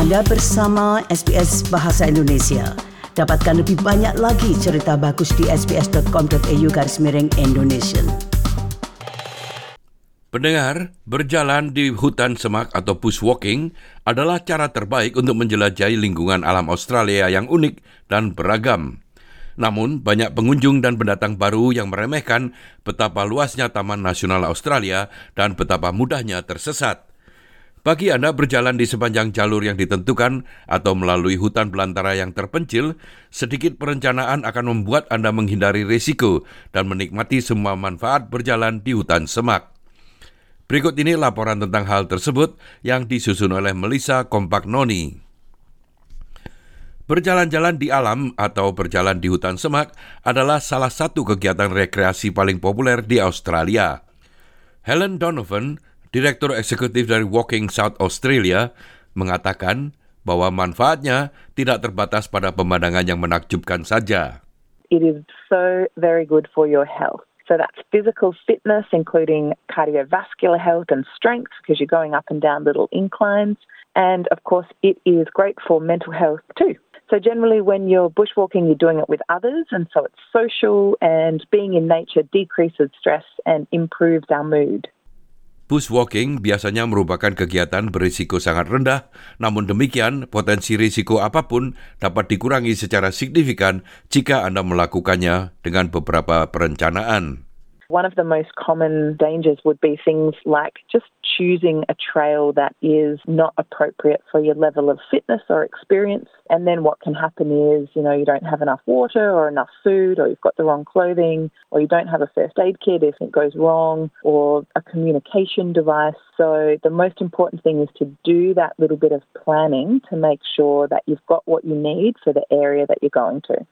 Anda bersama SBS Bahasa Indonesia. Dapatkan lebih banyak lagi cerita bagus di sbs.com.au garis miring Indonesia. Pendengar, berjalan di hutan semak atau bushwalking adalah cara terbaik untuk menjelajahi lingkungan alam Australia yang unik dan beragam. Namun, banyak pengunjung dan pendatang baru yang meremehkan betapa luasnya Taman Nasional Australia dan betapa mudahnya tersesat. Bagi Anda berjalan di sepanjang jalur yang ditentukan atau melalui hutan belantara yang terpencil, sedikit perencanaan akan membuat Anda menghindari risiko dan menikmati semua manfaat berjalan di hutan semak. Berikut ini laporan tentang hal tersebut yang disusun oleh Melissa Noni. Berjalan-jalan di alam atau berjalan di hutan semak adalah salah satu kegiatan rekreasi paling populer di Australia. Helen Donovan, Direktur Eksekutif dari Walking South Australia, mengatakan bahwa manfaatnya tidak terbatas pada pemandangan yang menakjubkan saja. It is so very good for your health. So that's physical fitness, including cardiovascular health and strength, because you're going up and down little inclines. And of course, it is great for mental health too. So generally, when you're bushwalking, you're doing it with others, and so it's social, and being in nature decreases stress and improves our mood. Bushwalking biasanya merupakan kegiatan berisiko sangat rendah, namun demikian potensi risiko apa pun dapat dikurangi secara signifikan jika Anda melakukannya dengan beberapa perencanaan. One of the most common dangers would be things like just choosing a trail that is not appropriate for your level of fitness or experience. And then what can happen is, you know, you don't have enough water or enough food, or you've got the wrong clothing, or you don't have a first aid kit if it goes wrong, or a communication device. So the most important thing is to do that little bit of planning to make sure that you've got what you need for the area that you're going to.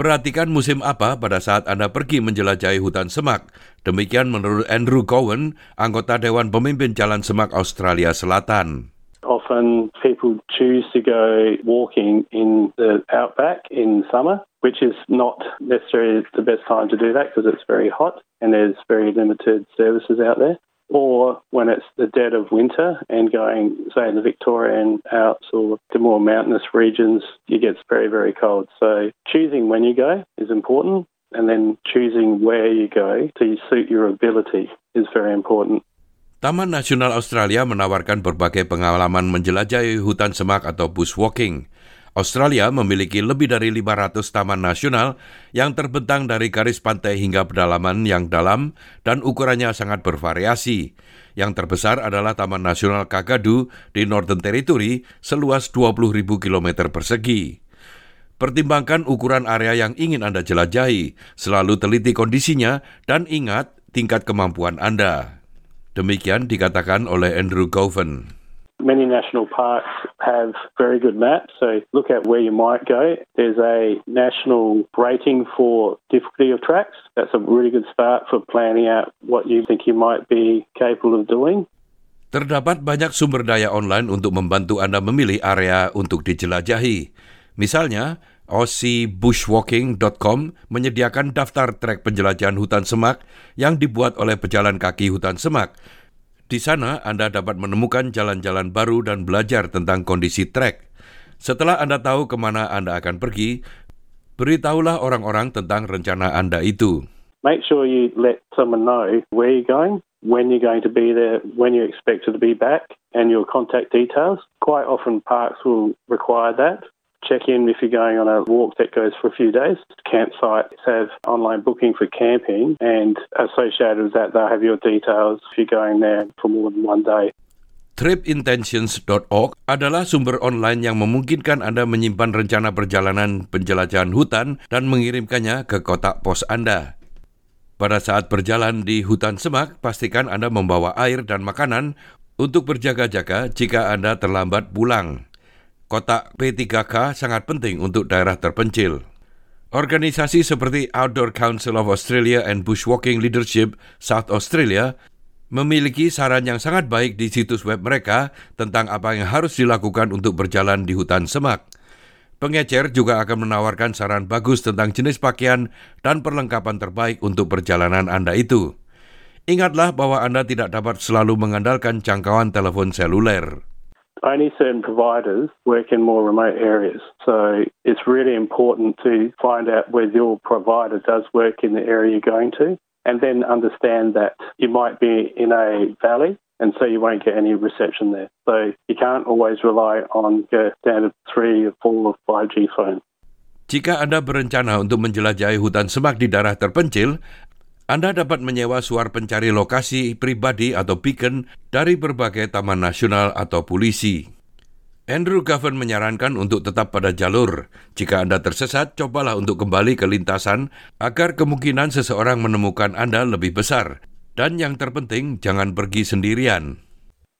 Perhatikan musim apa pada saat Anda pergi menjelajahi hutan semak. Demikian menurut Andrew Cowan, anggota Dewan Pemimpin Jalan Semak Australia Selatan. Often people choose to go walking in the outback in summer, which is not necessarily the best time to do that because it's very hot and there's very limited services out there. Or when it's the dead of winter and going, say, in the Victorian Alps or the more mountainous regions, it gets very, very cold. So choosing when you go is important, and then choosing where you go to suit your ability is very important. Taman Nasional Australia menawarkan berbagai pengalaman menjelajahi hutan semak atau bushwalking. Australia memiliki lebih dari 500 taman nasional yang terbentang dari garis pantai hingga pedalaman yang dalam dan ukurannya sangat bervariasi. Yang terbesar adalah Taman Nasional Kakadu di Northern Territory seluas 20.000 km persegi. Pertimbangkan ukuran area yang ingin Anda jelajahi, selalu teliti kondisinya, dan ingat tingkat kemampuan Anda. Demikian dikatakan oleh Andrew Govan. Many national parks have very good maps, so look at where you might go. There's a national rating for difficulty of tracks. That's a really good start for planning out what you think you might be capable of doing. Terdapat banyak sumber daya online untuk membantu Anda memilih area untuk dijelajahi. Misalnya, aussiebushwalking.com menyediakan daftar trek penjelajahan hutan semak yang dibuat oleh pejalan kaki hutan semak Di sana Anda dapat menemukan jalan-jalan baru dan belajar tentang kondisi trek. Setelah Anda tahu ke mana Anda akan pergi, beritahulah orang-orang tentang rencana Anda itu. Make sure you let someone know where you're going, when you're going to be there, when you expect to be back, and your contact details. Quite often parks will require that. Check in if you're going on a walk that goes for a few days. Campsites have online booking for camping, and associated with that, they'll have your details if you're going there for more than one day. Tripintentions.org adalah sumber online yang memungkinkan Anda menyimpan rencana perjalanan penjelajahan hutan dan mengirimkannya ke kotak pos Anda. Pada saat berjalan di hutan semak, pastikan Anda membawa air dan makanan untuk berjaga-jaga jika Anda terlambat pulang. Kotak P3K sangat penting untuk daerah terpencil. Organisasi seperti Outdoor Council of Australia and Bushwalking Leadership South Australia memiliki saran yang sangat baik di situs web mereka tentang apa yang harus dilakukan untuk berjalan di hutan semak. Pengecer juga akan menawarkan saran bagus tentang jenis pakaian dan perlengkapan terbaik untuk perjalanan Anda itu. Ingatlah bahwa Anda tidak dapat selalu mengandalkan jangkauan telepon seluler. Only certain providers work in more remote areas. So it's really important to find out whether your provider does work in the area you're going to and then understand that you might be in a valley and so you won't get any reception there. So you can't always rely on your standard 3 or 4 or 5G phone. Jika Anda berencana untuk menjelajahi hutan semak di daerah terpencil, Anda dapat menyewa suar pencari lokasi pribadi atau beacon dari berbagai taman nasional atau polisi. Andrew Govan menyarankan untuk tetap pada jalur. Jika Anda tersesat, cobalah untuk kembali ke lintasan agar kemungkinan seseorang menemukan Anda lebih besar. Dan yang terpenting, jangan pergi sendirian.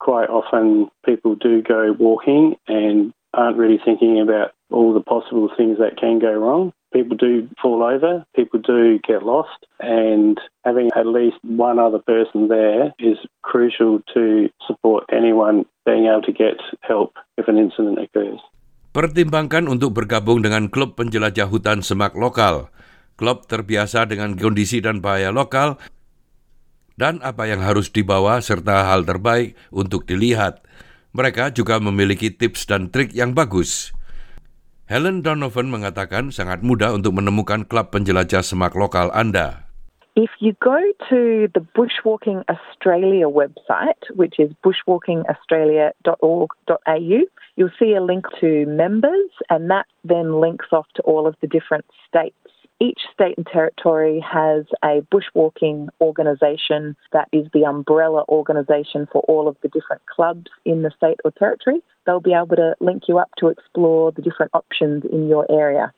Quite often people do go walking and aren't really thinking about all the possible things that can go wrong. People do fall over, people do get lost, and having at least one other person there is crucial to support anyone being able to get help if an incident occurs. Pertimbangkan untuk bergabung dengan klub penjelajah hutan semak lokal. Klub terbiasa dengan kondisi dan bahaya lokal dan apa yang harus dibawa serta hal terbaik untuk dilihat. Mereka juga memiliki tips dan trik yang bagus. Helen Donovan mengatakan sangat mudah untuk menemukan klub penjelajah semak lokal Anda. If you go to the Bushwalking Australia website, which is bushwalkingaustralia.org.au, you'll see a link to members, and that then links off to all of the different states each state and territory has a bushwalking organisation that is the umbrella organisation for all of the different clubs in the state or territory. They'll be able to link you up to explore the different options in your area.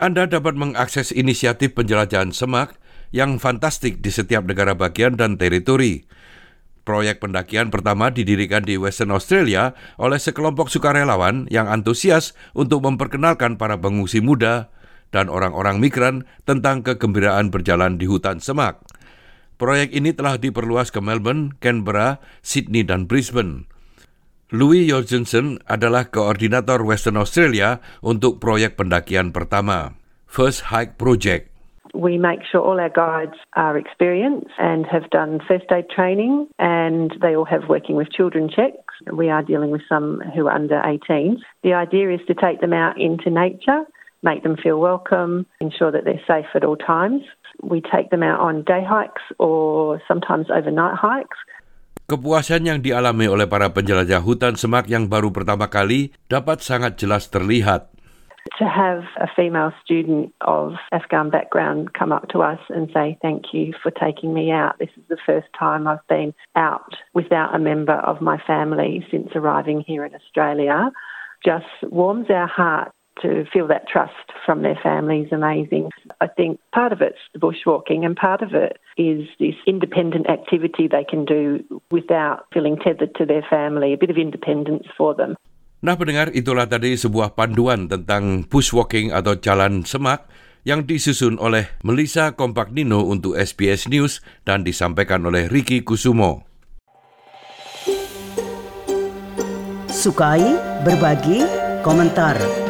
Anda dapat mengakses inisiatif penjelajahan semak yang fantastik di setiap negara bagian dan teritori. Proyek pendakian pertama didirikan di Western Australia oleh sekelompok sukarelawan yang antusias untuk memperkenalkan para pengungsi muda dan orang-orang migran tentang kegembiraan berjalan di hutan semak. Proyek ini telah diperluas ke Melbourne, Canberra, Sydney, dan Brisbane. Louis Jorgensen adalah koordinator Western Australia untuk proyek pendakian pertama, First Hike Project. We make sure all our guides are experienced and have done first aid training and they all have working with children checks. We are dealing with some who are under 18. The idea is to take them out into nature make them feel welcome, ensure that they're safe at all times. We take them out on day hikes or sometimes overnight hikes. Kepuasan yang dialami oleh para penjelajah hutan semak yang baru pertama kali dapat sangat jelas terlihat. To have a female student of Afghan background come up to us and say, Thank you for taking me out. This is the first time I've been out without a member of my family since arriving here in Australia just warms our heart to feel that trust from their family is amazing. I think part of it's the bushwalking and part of it is this independent activity they can do without feeling tethered to their family, a bit of independence for them. Nah pendengar itulah tadi sebuah panduan tentang bushwalking atau jalan semak yang disusun oleh Melissa Kompaknino untuk SBS News dan disampaikan oleh Ricky Kusumo. Sukai, berbagi, komentar.